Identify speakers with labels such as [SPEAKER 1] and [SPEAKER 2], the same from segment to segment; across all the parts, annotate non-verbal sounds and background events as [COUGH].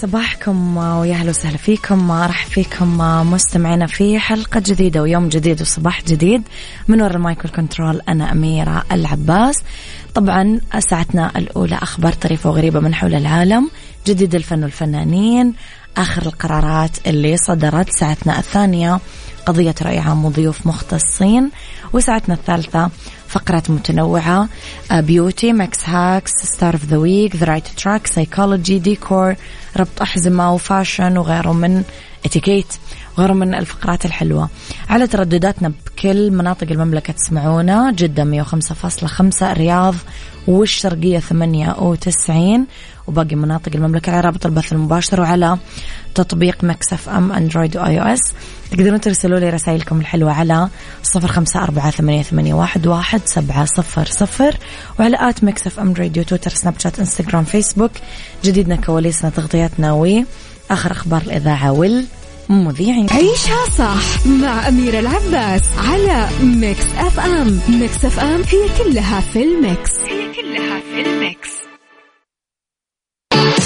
[SPEAKER 1] صباحكم ويا أهلا وسهلا فيكم راح فيكم مستمعينا في حلقة جديدة ويوم جديد وصباح جديد. من وراء ال mic وال control أنا أميرة العباس. طبعا ساعتنا الأولى أخبار طريفة وغريبة من حول العالم جديد الفن والفنانين آخر القرارات اللي صدرت ساعتنا الثانية قضية رأي عام وضيوف مختصين وساعتنا الثالثة فقرات متنوعة beauty max hacks star of the week the right track psychology ديكور ربط أحزمة و fashion وغيره من اتيكيت وغيره من الفقرات الحلوة. على تردداتنا بكل مناطق المملكة تسمعونا جدة 105.5 الرياض والشرقية 98 وباقي مناطق المملكة على رابط البث المباشر وعلى تطبيق Mix FM Android و iOS تقدرون ترسلوا لي رسائلكم الحلوة على صفر خمسة أربعة ثمانية, واحد, سبعة صفر صفر وعلى at Mix FM Radio تويتر سناب شات إنستغرام فيسبوك. جديدنا كواليسنا تغطياتنا وآخر أخبار الإذاعة والمذيعين.
[SPEAKER 2] عيشها صح مع أميرة العباس على Mix FM. Mix FM هي كلها في ال mix. هي كلها في ال
[SPEAKER 1] mix.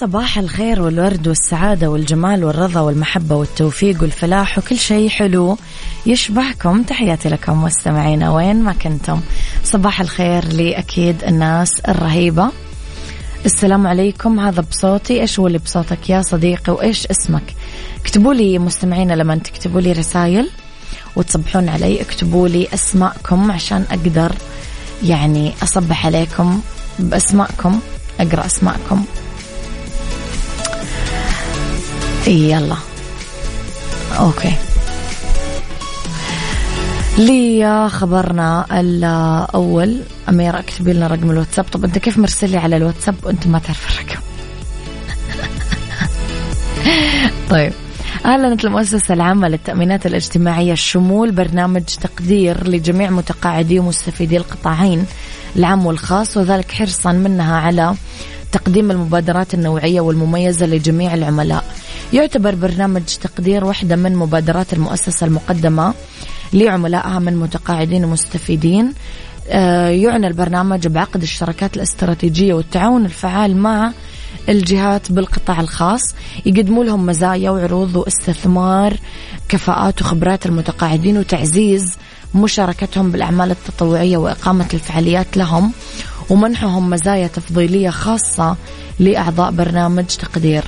[SPEAKER 1] صباح الخير والورد والسعادة والجمال والرضا والمحبة والتوفيق والفلاح وكل شيء حلو يشبهكم. تحياتي لكم مستمعينا وين ما كنتم. صباح الخير لأكيد الناس الرهيبة. السلام عليكم. هذا بصوتي. إيش هو اللي بصوتك يا صديقي؟ وإيش اسمك؟ اكتبوا لي مستمعينا لما تكتبوا لي رسائل وتصبحون علي. اكتبوا لي أسماءكم عشان أقدر يعني أصبح عليكم بأسماءكم. أقرأ أسماءكم. يلا. أوكي. لي خبرنا الأول. أميرة اكتبي لنا رقم الواتساب. طب أنت كيف مرسل لي على الواتساب وأنت ما تعرف الرقم؟ [LAUGHS] طيب. أعلنت المؤسسة العامة للتأمينات الاجتماعية الشمول برنامج تقدير لجميع متقاعدي ومستفيدي القطاعين العام والخاص وذلك حرصا منها على تقديم المبادرات النوعية والمميزة لجميع العملاء. يعتبر برنامج تقدير واحدة من مبادرات المؤسسة المقدمة لعملائها من متقاعدين ومستفيدين. آه، يعنى البرنامج بعقد الشراكات الاستراتيجية والتعاون الفعال مع الجهات بالقطاع الخاص. يقدموا لهم مزايا وعروض واستثمار كفاءات وخبرات المتقاعدين وتعزيز مشاركتهم بالأعمال التطوعية وإقامة الفعاليات لهم. ومنحهم مزايا تفضيلية خاصة لأعضاء برنامج تقدير.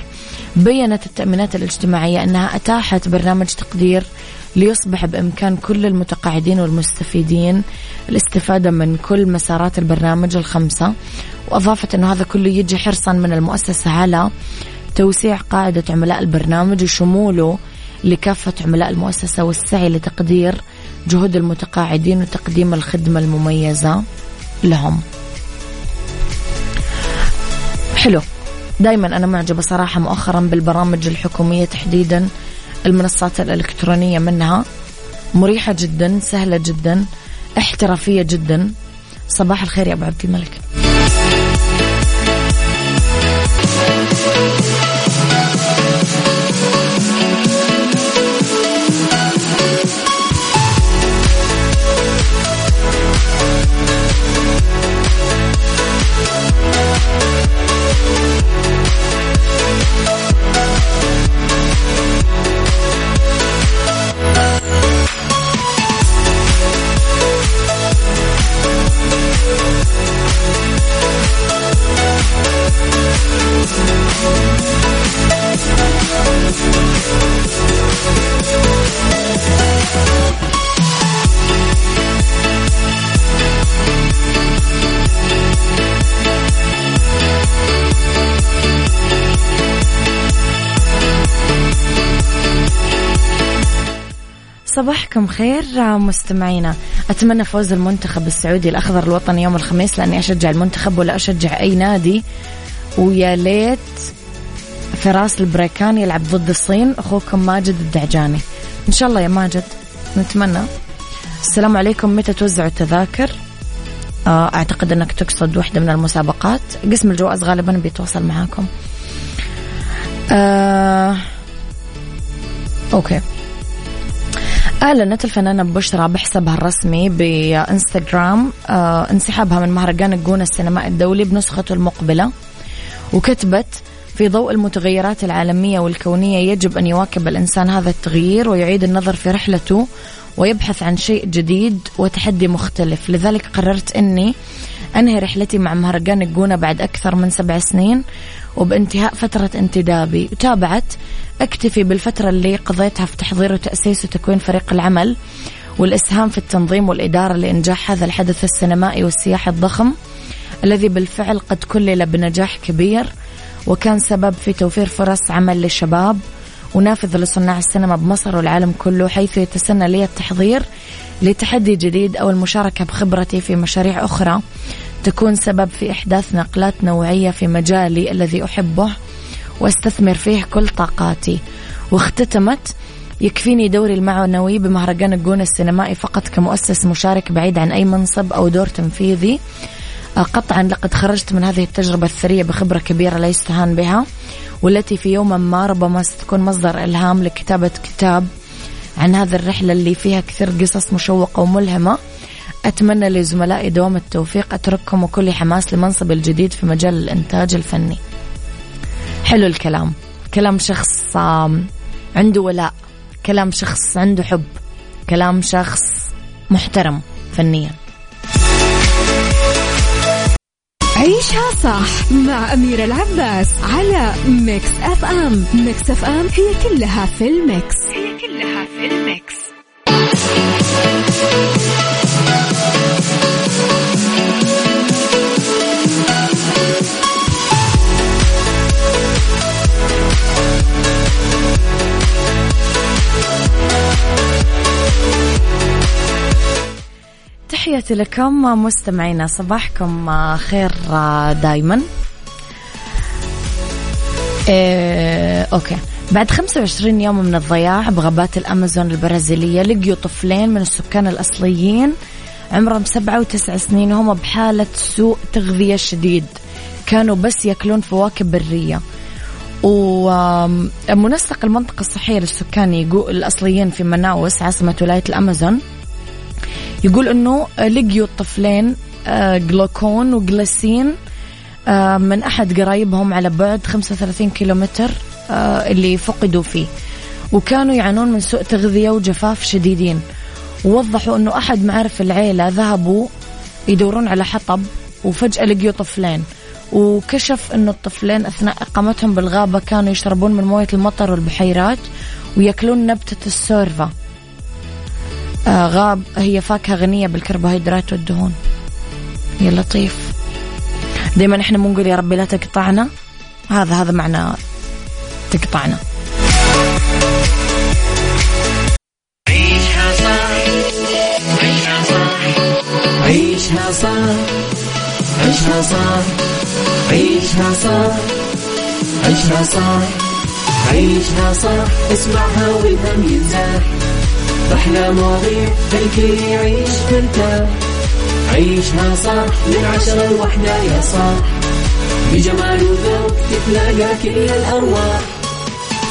[SPEAKER 1] بينت التأمينات الاجتماعية أنها أتاحت برنامج تقدير ليصبح بإمكان كل المتقاعدين والمستفيدين الاستفادة من كل مسارات البرنامج الخمسة وأضافت أنه هذا كله يجي حرصا من المؤسسة على توسيع قاعدة عملاء البرنامج وشموله لكافة عملاء المؤسسة والسعي لتقدير جهود المتقاعدين وتقديم الخدمة المميزة لهم. حلو. دائما أنا معجبة صراحة مؤخرا بالبرامج الحكومية تحديدا المنصات الإلكترونية منها. مريحة جدا سهلة جدا احترافية جدا. صباح الخير يا أبو عبد الملك. صباحكم خير مستمعينا. أتمنى فوز المنتخب السعودي الأخضر الوطني يوم الخميس لأني أشجع المنتخب ولا أشجع أي نادي. ويا ليت فراس البريكان يلعب ضد الصين أخوكم ماجد الدعجاني. إن شاء الله يا ماجد نتمنى. السلام عليكم متى توزعوا التذاكر؟ آه، أعتقد أنك تقصد واحدة من المسابقات. قسم الجوائز غالبا بيتواصل معاكم. آه أوكي. أعلنت الفنانة بشرى بحسابها الرسمي بإنستغرام آه انسحابها من مهرجان الجونة السينمائي الدولي بنسخته المقبلة وكتبت في ضوء المتغيرات العالمية والكونية يجب أن يواكب الإنسان هذا التغيير ويعيد النظر في رحلته ويبحث عن شيء جديد وتحدي مختلف. لذلك قررت أني أنهي رحلتي مع مهرجان الجونة بعد أكثر من سبع سنين؟ وبانتهاء فترة انتدابي وتابعت أكتفي بالفترة اللي قضيتها في تحضير وتأسيس وتكوين فريق العمل والإسهام في التنظيم والإدارة لإنجاح هذا الحدث السينمائي والسياحي الضخم الذي بالفعل قد كلل بنجاح كبير وكان سبب في توفير فرص عمل للشباب ونافذ لصناع السينما بمصر والعالم كله حيث يتسنى لي التحضير لتحدي جديد أو المشاركة بخبرتي في مشاريع أخرى تكون سبب في إحداث نقلات نوعية في مجالي الذي أحبه وأستثمر فيه كل طاقاتي. واختتمت يكفيني دوري المعنوي بمهرجان الجونة السينمائي فقط كمؤسس مشارك بعيد عن أي منصب أو دور تنفيذي. آه، قطعا لقد خرجت من هذه التجربة الثرية بخبرة كبيرة لا يستهان بها والتي في يوم ما ربما ستكون مصدر إلهام لكتابة كتاب عن هذه الرحلة اللي فيها كثير قصص مشوقة وملهمة. أتمنى لزملائي دوام التوفيق أترككم وكل حماس لمنصب الجديد في مجال الإنتاج الفني. حلو الكلام. كلام شخص عنده ولاء. كلام شخص عنده حب. كلام شخص محترم فنيا.
[SPEAKER 2] عيشها صح مع أميرة العباس على Mix FM. Mix FM هي كلها في ال mix. كلها في الميكس.
[SPEAKER 1] تحياتي لكم مستمعينا صباحكم خير دايما. إيه أوكي. بعد 25 يوم من الضياع بغابات الأمازون البرازيلية لقيوا طفلين من السكان الأصليين عمرهم سبعة وتسع سنين وهم بحالة سوء تغذية شديد. كانوا بس يأكلون فواكه برية. ومنسق المنطقة الصحية للسكان يقول الأصليين في مناوس عاصمة ولاية الأمازون يقول إنه لقيوا الطفلين آه، جلوكون وجلاسين آه، من أحد قرايبهم على بعد 35 كيلومتر. اللي فقدوا فيه. وكانوا يعانون من سوء تغذية وجفاف شديدين. ووضحوا إنه أحد معارف العيلة ذهبوا يدورون على حطب وفجأة لقيوا طفلين. وكشف إنه الطفلين أثناء إقامتهم بالغابة كانوا يشربون من موية المطر والبحيرات ويأكلون نبتة السورفا آه غاب هي فاكهة غنية بالكربوهيدرات والدهون. يا لطيف. دائما إحنا بنقول يا ربي لا تقطعنا. هذا هذا معنى تقطعنا.
[SPEAKER 3] عيشها صح عيشها صح عيشها صح عيشها صح عيشها صح عيشها صح عيشها صح اسمعها والهم ينزاح. أحلى مواضيع الكل يعيش مرتاح عيشها صح من عشرة لوحدة يا صاح. بجمال وذوق تتلاقى كل الأرواح.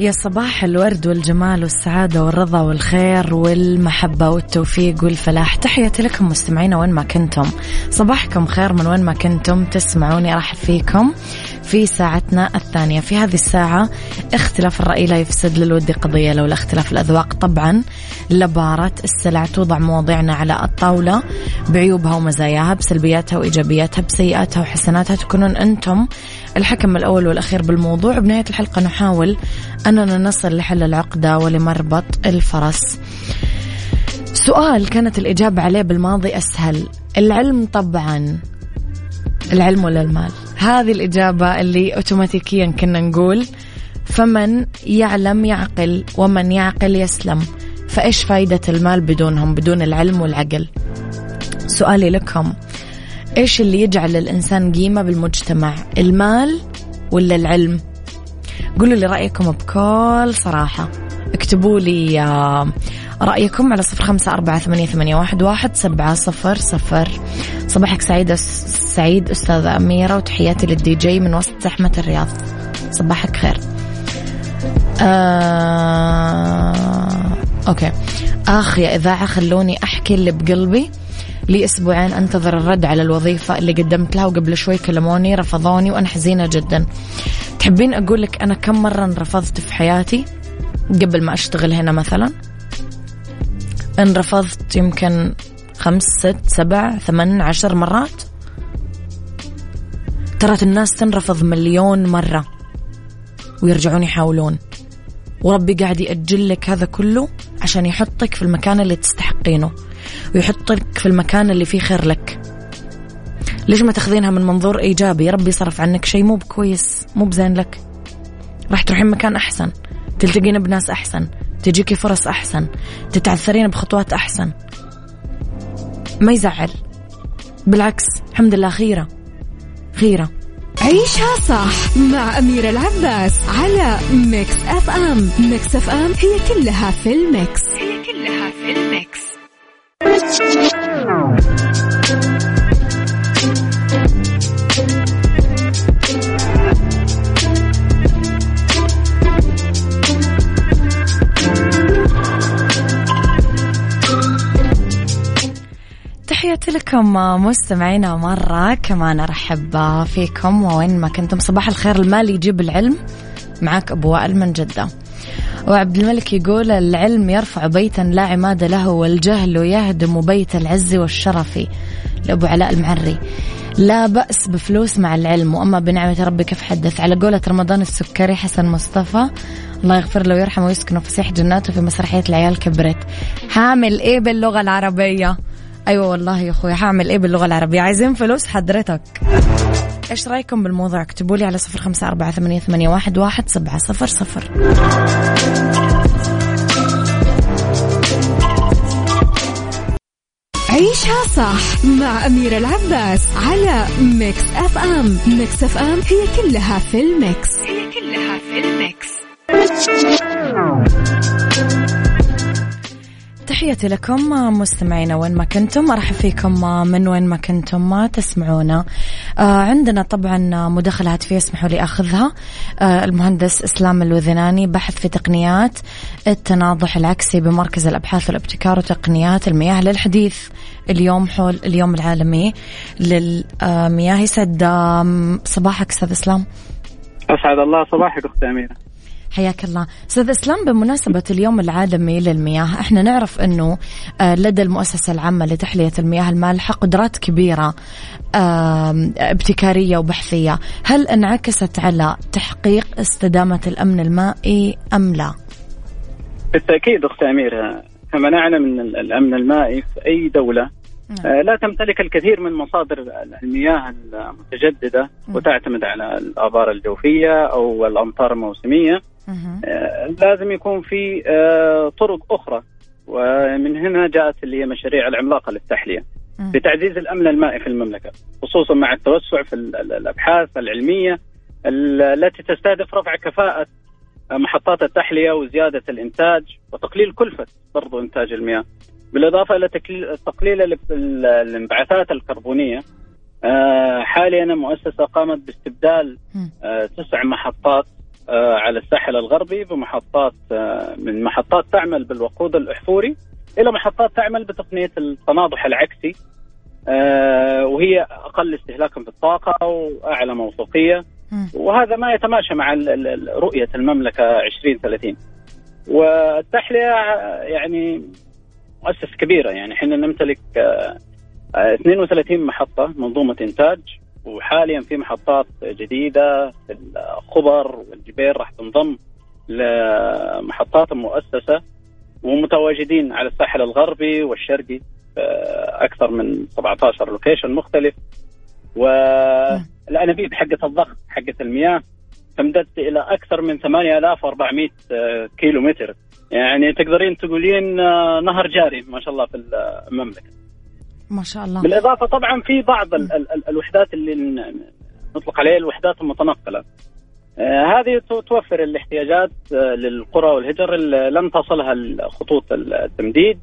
[SPEAKER 1] يا صباح الورد والجمال والسعادة والرضا والخير والمحبة والتوفيق والفلاح. تحياتي لكم مستمعين وين ما كنتم. صباحكم خير من وين ما كنتم. تسمعوني أرحب فيكم. في ساعتنا الثانية. في هذه الساعة اختلاف الرأي لا يفسد للود قضية لولا اختلاف الأذواق. طبعا لبارة السلع توضع مواضيعنا على الطاولة بعيوبها ومزاياها بسلبياتها وإيجابياتها بسيئاتها وحسناتها. تكونون أنتم الحكم الأول والأخير بالموضوع. بنهاية الحلقة نحاول أننا نصل لحل العقدة ولمربط الفرس. سؤال كانت الإجابة عليه بالماضي أسهل. العلم طبعا العلم ولا المال. هذه الإجابة اللي أوتوماتيكيا كنا نقول فمن يعلم يعقل ومن يعقل يسلم. فإيش فايدة المال بدونهم؟ بدون العلم والعقل. سؤالي لكم إيش اللي يجعل الإنسان قيمة بالمجتمع؟ المال ولا العلم؟ قولوا لي رأيكم بكل صراحة. اكتبوا لي آه، رأيكم على صفر خمسة أربعة ثمانية, واحد سبعة صفر صفر. صباحك سعيد سعيد أستاذة أميرة وتحياتي للدي جي من وسط زحمة الرياض. صباحك خير. آه... okay. آخ يا إذاعة خلوني أحكي اللي بقلبي. لي أسبوعين أنتظر الرد على الوظيفة اللي قدمت لها وقبل شوي كلموني رفضوني وأنا حزينة جدا. تحبين أقول لك أنا كم مرة انرفضت في حياتي؟ قبل ما أشتغل هنا مثلا. انرفضت يمكن خمس ست سبع ثمان عشر مرات. ترى الناس تنرفض مليون مرة ويرجعون يحاولون. وربي قاعد يأجل لك هذا كله عشان يحطك في المكان اللي تستحقينه ويحطك في المكان اللي فيه خير لك. ليش ما تاخذينها من منظور إيجابي؟ ربي صرف عنك شيء مو بكويس مو بزين لك. راح تروحين مكان أحسن تلتقين بناس أحسن تجيكي فرص أحسن تتعثرين بخطوات أحسن. ما يزعل. بالعكس الحمد لله خيرة. خيرة.
[SPEAKER 2] عيشها صح مع أميرة العباس على Mix FM. Mix FM هي كلها في ال mix. هي كلها في ال mix.
[SPEAKER 1] تحياتي لكم مستمعينا مرة. كمان أرحب فيكم. وين ما كنتم صباح الخير. المال يجيب العلم. معك أبو وائل من جدة. وعبد الملك يقول العلم يرفع بيتا لا عماد له والجهل يهدم بيت العز والشرف. لأبو علاء المعري. لا بأس بفلوس مع العلم. وأما بنعمة ربك فحدث. على قولة رمضان السكري حسن مصطفى. الله يغفر له ويرحمه ويسكنه فسيح جناته في مسرحية العيال كبرت. هعمل إيه باللغة العربية؟ أيوه والله يا أخوي هعمل إيه باللغة العربية؟ عايزين فلوس حضرتك. إيش رأيكم بالموضوع؟ اكتبوا لي على صفر خمسة أربعة ثمانية, ثمانية واحد, واحد سبعه صفر صفر.
[SPEAKER 2] عيشها صح مع أميرة العباس على Mix FM Mix FM هي كلها في ال mix. هي كلها في ال mix.
[SPEAKER 1] تحياتي لكم مستمعينا وين ما كنتم. أرحب فيكم من وين ما كنتم ما تسمعونا. آه، عندنا طبعا مداخله هاتفيه اسمحوا لي أخذها. آه، المهندس إسلام الوذناني بحث في تقنيات التناضح العكسي بمركز الأبحاث والابتكار وتقنيات المياه للحديث. اليوم حول اليوم العالمي للمياه. يسعد صباحك أستاذ إسلام.
[SPEAKER 4] أسعد الله صباحك أختي أميرة.
[SPEAKER 1] حياك الله. أستاذ إسلام بمناسبة اليوم العالمي للمياه إحنا نعرف إنه آه، لدى المؤسسة العامة لتحلية المياه المالحه قدرات كبيرة ابتكارية وبحثية. هل انعكست على تحقيق استدامة الأمن المائي أم لا؟
[SPEAKER 4] بالتأكيد أختي أميرة كما نعلم إن الأمن المائي في أي دولة نعم. آه، لا تمتلك الكثير من مصادر المياه المتجددة وتعتمد على الآبار الجوفية أو الأمطار الموسمية. لازم يكون في آه، طرق أخرى. ومن هنا جاءت اللي هي مشاريع العملاقة للتحلية. لتعزيز الأمن المائي في المملكة خصوصا مع التوسع في الأبحاث العلمية التي تستهدف رفع كفاءة محطات التحلية وزيادة الإنتاج وتقليل كلفة برضو إنتاج المياه. بالإضافة إلى تقليل الانبعاثات الكربونية آه، حاليا المؤسسه قامت باستبدال آه، تسع محطات آه، على الساحل الغربي بمحطات من محطات تعمل بالوقود الأحفوري إلى محطات تعمل بتقنية التناضح العكسي وهي أقل استهلاكا في الطاقه وأعلى موثوقية. وهذا ما يتماشى مع رؤية المملكة 2030 والتحلية يعني مؤسسة كبيرة يعني إحنا نمتلك 32 آه، محطة منظومة إنتاج. وحاليا في محطات جديدة في الخبر والجبير راح تنضم لمحطات المؤسسه ومتواجدين على الساحل الغربي والشرقي آه، أكثر من 17 لوكيشن مختلف. والأنابيب حقت الضغط حقت المياه تمتد إلى أكثر من 8400 آه، كيلو متر يعني تقدرين تقولين آه، نهر جاري ما شاء الله في المملكة.
[SPEAKER 1] ما شاء الله.
[SPEAKER 4] بالإضافة طبعا في بعض ال ال الوحدات اللي نطلق عليها الوحدات المتنقلة. آه هذه توفر الاحتياجات آه للقرى والهجر اللي لم تصلها خطوط التمديد.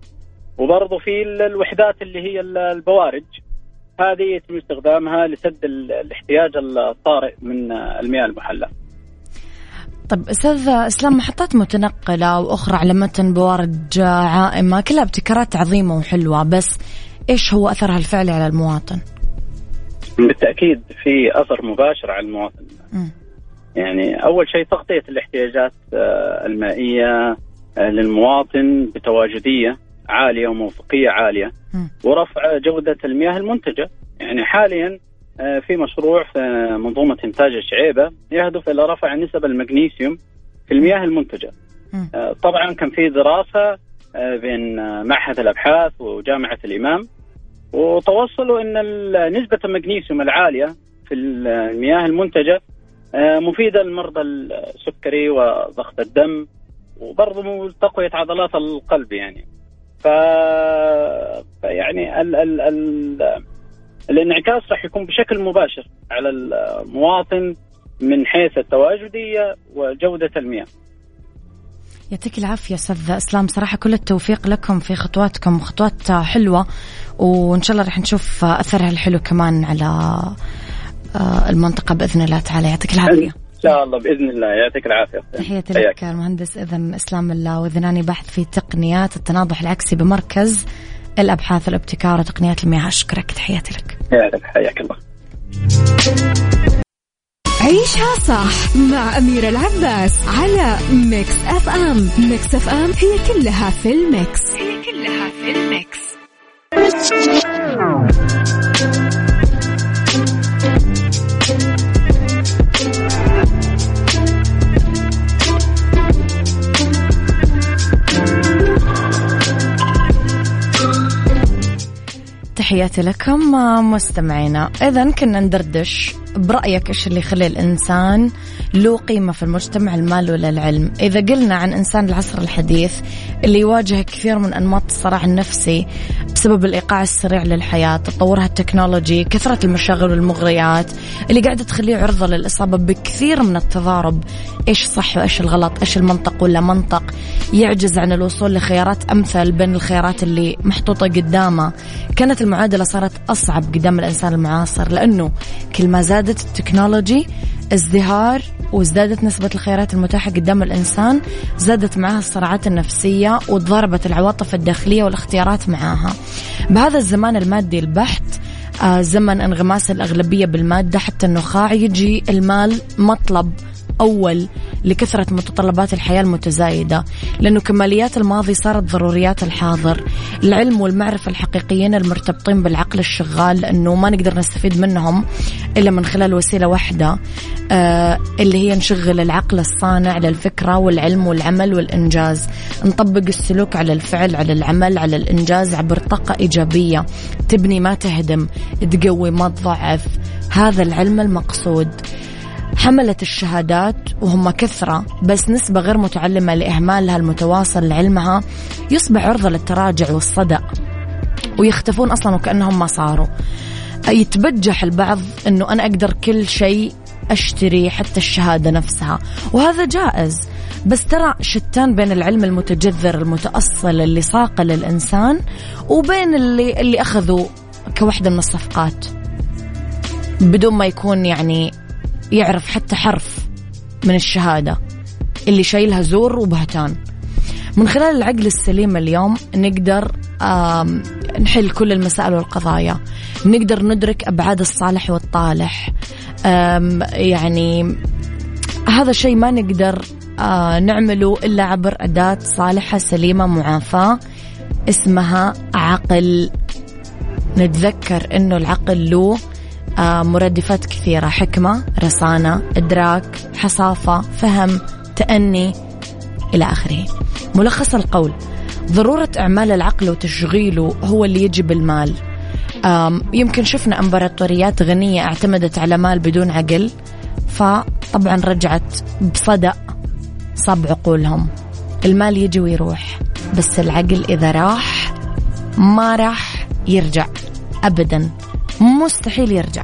[SPEAKER 4] وبرضه في الوحدات اللي هي البوارج. هذه يتم استخدامها لسد الاحتياج الطارئ من المياه المحلاه
[SPEAKER 1] طيب أستاذ إسلام محطات متنقلة وأخرى على متن بوارج عائمة كلها ابتكارات عظيمة وحلوة بس إيش هو أثرها الفعلي على المواطن؟
[SPEAKER 4] بالتأكيد في أثر مباشر على المواطن. م. يعني أول شيء تغطية الاحتياجات آه، المائية آه، للمواطن بتواجدية عالية وموثوقيه عالية م. ورفع جودة المياه المنتجة يعني حاليا آه، في مشروع في منظومة إنتاج الشعيبة يهدف إلى رفع نسب المغنيسيوم في المياه المنتجة طبعا كان في دراسة بين معهد الأبحاث وجامعة الإمام وتوصلوا أن نسبة المغنيسيوم العالية في المياه المنتجة مفيدة لمرضى السكري وضغط الدم وبرضه تقوية عضلات القلب يعني. ف يعني ال... ال... ال... الانعكاس راح يكون بشكل مباشر على المواطن من حيث التواجدية وجودة المياه.
[SPEAKER 1] يعطيك العافية أستاذ إسلام. صراحة كل التوفيق لكم في خطواتكم خطوات حلوة وإن شاء الله رح نشوف أثرها الحلو كمان على آه، المنطقة بإذن الله تعالى. يعطيك العافية.
[SPEAKER 4] إن شاء الله بإذن الله. يعطيك العافية.
[SPEAKER 1] تحياتي لك المهندس إذن إسلام الله وذناني بحث في تقنيات التناضح العكسي بمركز الأبحاث والابتكار وتقنيات المياه. أشكرك. تحياتي لك.
[SPEAKER 4] حياك الله.
[SPEAKER 2] عيشها صح مع أميرة العباس على Mix FM. Mix FM هي كلها في ال mix. هي كلها في ال mix.
[SPEAKER 1] تحياتي لكم مستمعينا. إذا كنا ندردش. برأيك إيش اللي يخلي الإنسان له قيمة في المجتمع المال ولا العلم؟ إذا قلنا عن إنسان العصر الحديث اللي يواجه كثير من أنماط الصراع النفسي بسبب الإيقاع السريع للحياة تطورها التكنولوجي كثرة المشاغل والمغريات اللي قاعدة تخليه عرضة للإصابة بكثير من التضارب. إيش صح وإيش الغلط؟ إيش المنطق ولا منطق؟ يعجز عن الوصول لخيارات أمثل بين الخيارات اللي محطوطة قدامه. كانت المعادلة صارت أصعب قدام الإنسان المعاصر لأنه كل ما زادت التكنولوجي ازدهار وازدادت نسبة الخيارات المتاحة قدام الإنسان زادت معها الصراعات النفسية وتضاربت العواطف الداخلية والاختيارات معاها. بهذا الزمان المادي البحت آه زمن انغماس الأغلبية بالمادة حتى النخاع يجي المال مطلب. أول لكثرة متطلبات الحياة المتزايدة لأنه كماليات الماضي صارت ضروريات الحاضر. العلم والمعرفة الحقيقيين المرتبطين بالعقل الشغال لأنه ما نقدر نستفيد منهم إلا من خلال وسيلة واحدة آه اللي هي نشغل العقل الصانع للفكرة والعلم والعمل والإنجاز. نطبق السلوك على الفعل على العمل على الإنجاز عبر طاقة إيجابية تبني ما تهدم تقوي ما تضعف. هذا العلم المقصود. حملة الشهادات وهم كثرة بس نسبة غير متعلمة لإهمالها المتواصل لعلمها يصبح عرضة للتراجع والصدأ. ويختفون أصلا وكأنهم ما صاروا. يتبجح البعض أنه أنا أقدر كل شيء أشتري حتى الشهادة نفسها. وهذا جائز. بس ترى شتان بين العلم المتجذر المتأصل اللي صاقل للإنسان وبين اللي, اللي أخذوا كوحدة من الصفقات. بدون ما يكون يعني يعرف حتى حرف من الشهادة اللي شايلها زور وبهتان. من خلال العقل السليم اليوم نقدر نحل كل المسائل والقضايا. نقدر ندرك أبعاد الصالح والطالح. يعني هذا شيء ما نقدر نعمله إلا عبر أداة صالحة سليمة معافاة. اسمها عقل. نتذكر أنه العقل له آه، مرادفات كثيرة. حكمة رصانة إدراك حصافة فهم تأني إلى آخره. ملخص القول. ضرورة إعمال العقل وتشغيله هو اللي يجب المال. يمكن شفنا إمبراطوريات غنية اعتمدت على مال بدون عقل فطبعا رجعت بصدأ صب عقولهم. المال يجي ويروح بس العقل إذا راح ما راح يرجع أبدا. مستحيل يرجع.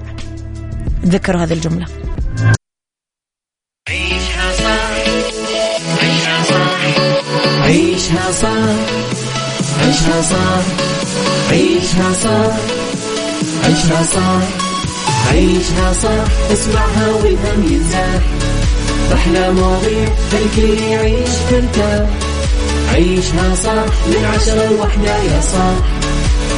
[SPEAKER 1] ذكروا هذه الجملة. عيشها صح عيشها صح عيشها صح عيشها صح عيشها صح عيشها صح عيشها اسمعها والهم ينزاح أحلى مواضيع خلي يعيش ترتاح عيشها صح من عشرة لوحدة يا صاح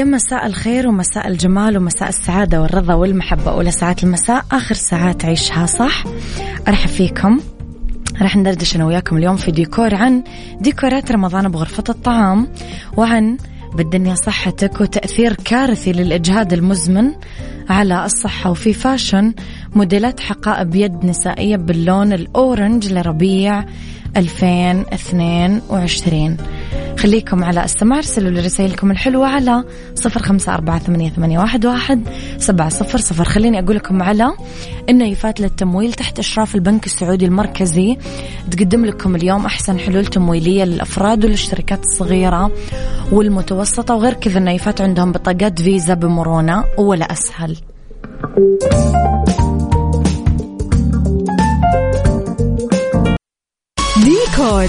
[SPEAKER 1] يا مساء الخير ومساء الجمال ومساء السعادة والرضا والمحبة أولى ساعات المساء آخر ساعات عيشها صح. أرحب فيكم. راح ندردش أنا وياكم اليوم في ديكور عن ديكورات رمضان بغرفة الطعام وعن بالدنيا صحتك وتأثير كارثي للإجهاد المزمن على الصحة وفي fashion موديلات حقائب يد نسائية باللون ال orange لربيع 2022 خليكم على السماع ارسلوا لي رسائلكم الحلوة على صفر خمسة أربعة ثمانية, واحد, سبعة صفر صفر. خليني أقول لكم على إنه يفات للتمويل تحت إشراف البنك السعودي المركزي. تقدم لكم اليوم أحسن حلول تمويلية للأفراد والشركات الصغيرة والمتوسطة وغير كذا النايفات عندهم بطاقات فيزا بمرونة ولا أسهل.
[SPEAKER 2] ديكور.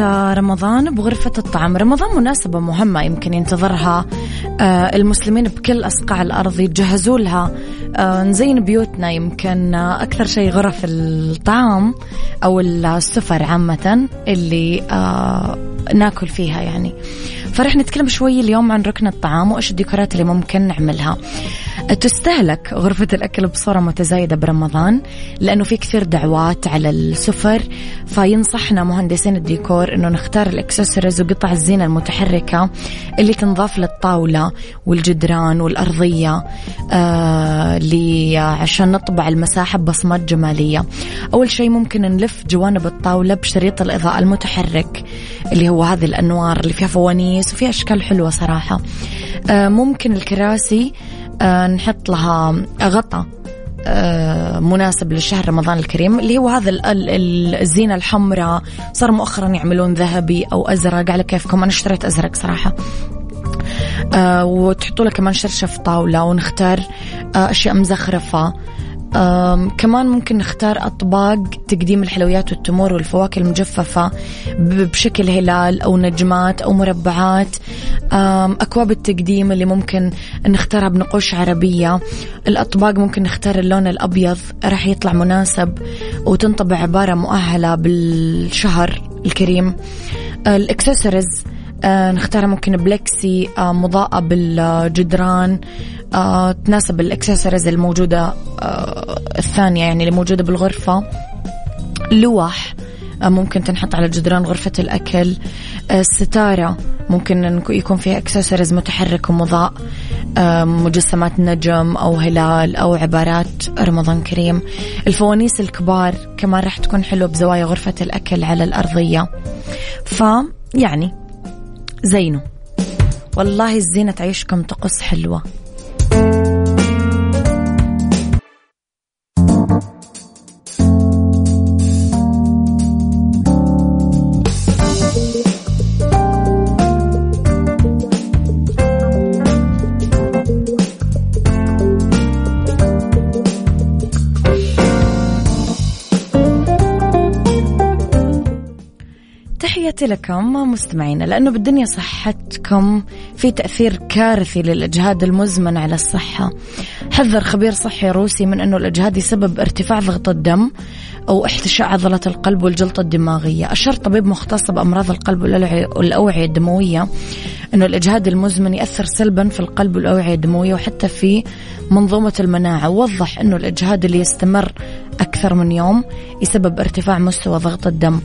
[SPEAKER 1] رمضان بغرفة الطعام. رمضان مناسبة مهمة يمكن ينتظرها آه، المسلمين بكل أصقاع الأرض يتجهزوا لها. آه، نزين بيوتنا يمكن أكثر شيء غرف الطعام أو السفر عامة اللي ناكل فيها يعني. فرح نتكلم شوي اليوم عن ركن الطعام وإيش الديكورات اللي ممكن نعملها. تستهلك غرفة الأكل بصورة متزايدة برمضان لأنه في كثير دعوات على السفر فينصحنا مهندسين الديكور أنه نختار الإكسسوارز وقطع الزينة المتحركة اللي تنضاف للطاولة والجدران والأرضية آه عشان نطبع المساحة ببصمات جمالية. أول شيء ممكن نلف جوانب الطاولة بشريط الإضاءة المتحرك اللي هو هذه الأنوار اللي فيها فوانيس وفيها أشكال حلوة صراحة. آه ممكن الكراسي نحط لها غطاء آه مناسب لشهر رمضان الكريم اللي هو هذا الزينة الحمراء. صار مؤخرا يعملون ذهبي أو أزرق على كيفكم. أنا اشتريت أزرق صراحة. آه وتحطوا له كمان شرشف طاولة ونختار آه أشياء مزخرفة. كمان ممكن نختار أطباق تقديم الحلويات والتمور والفواكه المجففة بشكل هلال أو نجمات أو مربعات. أكواب التقديم اللي ممكن نختارها بنقوش عربية. الأطباق ممكن نختار اللون الأبيض راح يطلع مناسب وتنطبع عبارة مؤهلة بالشهر الكريم. الإكسسوارز آه نختارها ممكن بلكسي آه مضاءة بالجدران آه تناسب الاكسسوارز الموجودة الثانية يعني اللي موجودة بالغرفة. لوح ممكن تنحط على جدران غرفة الأكل. آه ستارة ممكن يكون فيها اكسسوارز متحرك ومضاء مجسمات نجم أو هلال أو عبارات رمضان كريم. الفوانيس الكبار كمان راح تكون حلوة بزوايا غرفة الأكل على الأرضية. فيعني زينوا والله الزينة تعيشكم طقوس حلوة. تحياتي لكم مستمعينا لأنه بالدنيا صحتكم في تأثير كارثي للإجهاد المزمن على الصحة. حذر خبير صحي روسي من أنه الإجهاد يسبب ارتفاع ضغط الدم أو احتشاء عضلة القلب والجلطة الدماغية. أشار طبيب مختص بأمراض القلب والأوعية الدموية أنه الإجهاد المزمن يأثر سلبا في القلب والأوعية الدموية وحتى في منظومة المناعة. ووضح أنه الإجهاد اللي يستمر أكثر من يوم يسبب ارتفاع مستوى ضغط الدم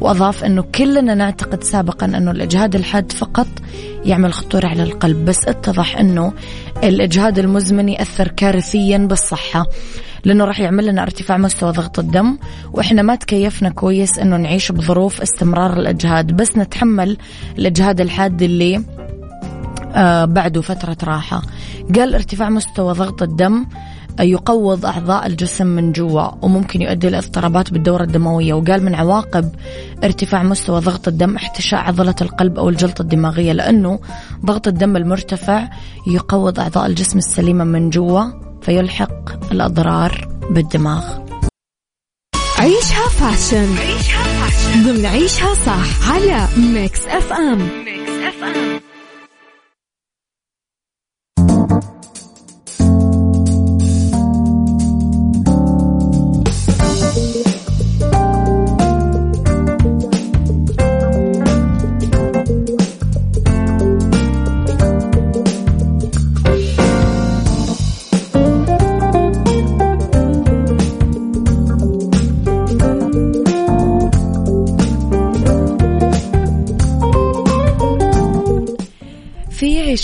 [SPEAKER 1] وأضاف أنه كلنا نعتقد سابقا أنه الإجهاد الحاد فقط يعمل خطورة على القلب بس اتضح أنه الإجهاد المزمن يأثر كارثيا بالصحة لأنه راح يعمل لنا ارتفاع مستوى ضغط الدم وإحنا ما تكيفنا كويس أنه نعيش بظروف استمرار الإجهاد بس نتحمل الإجهاد الحاد اللي آه بعده فترة راحة. قال ارتفاع مستوى ضغط الدم يقوض أعضاء الجسم من جوا وممكن يؤدي لاضطرابات بالدورة الدموية. وقال من عواقب ارتفاع مستوى ضغط الدم احتشاء عضلة القلب أو الجلطة الدماغية لأنه ضغط الدم المرتفع يقوض أعضاء الجسم السليمة من جوا فيلحق الأضرار بالدماغ.
[SPEAKER 2] عيشها fashion. عيشها fashion. ضمن عيشها صح على Mix FM. Mix FM.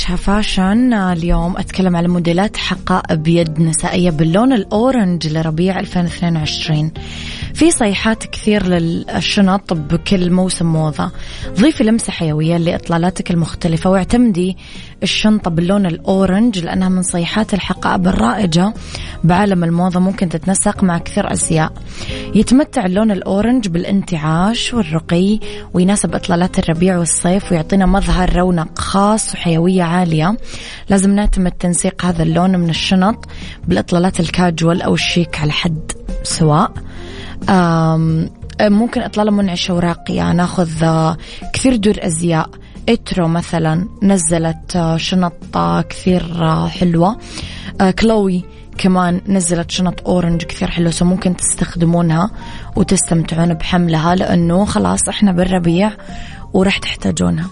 [SPEAKER 1] عيشها fashion اليوم أتكلم على موديلات حقائب بيد نسائية باللون ال orange لربيع 2022 في صيحات كثير للشنط بكل موسم موضة. ضيفي لمسة حيوية لإطلالاتك المختلفة واعتمدي الشنطة باللون ال orange لأنها من صيحات الحقائب الرائجة بعالم الموضة ممكن تتنسق مع كثير أزياء يتمتع اللون ال orange بالانتعاش والرقي ويناسب إطلالات الربيع والصيف ويعطينا مظهر رونق خاص وحيوية عالية. لازم نعتمد تنسيق هذا اللون من الشنط بالإطلالات الكاجوال أو الشيك على حد سواء. ممكن إطلالة منعشة وراقية ناخذ كثير دور أزياء. Etro مثلا نزلت شنط كثير حلوة. Chloé كمان نزلت شنط orange كثير حلوة so ممكن تستخدمونها وتستمتعون بحملها لأنه خلاص إحنا بالربيع وراح تحتاجونها.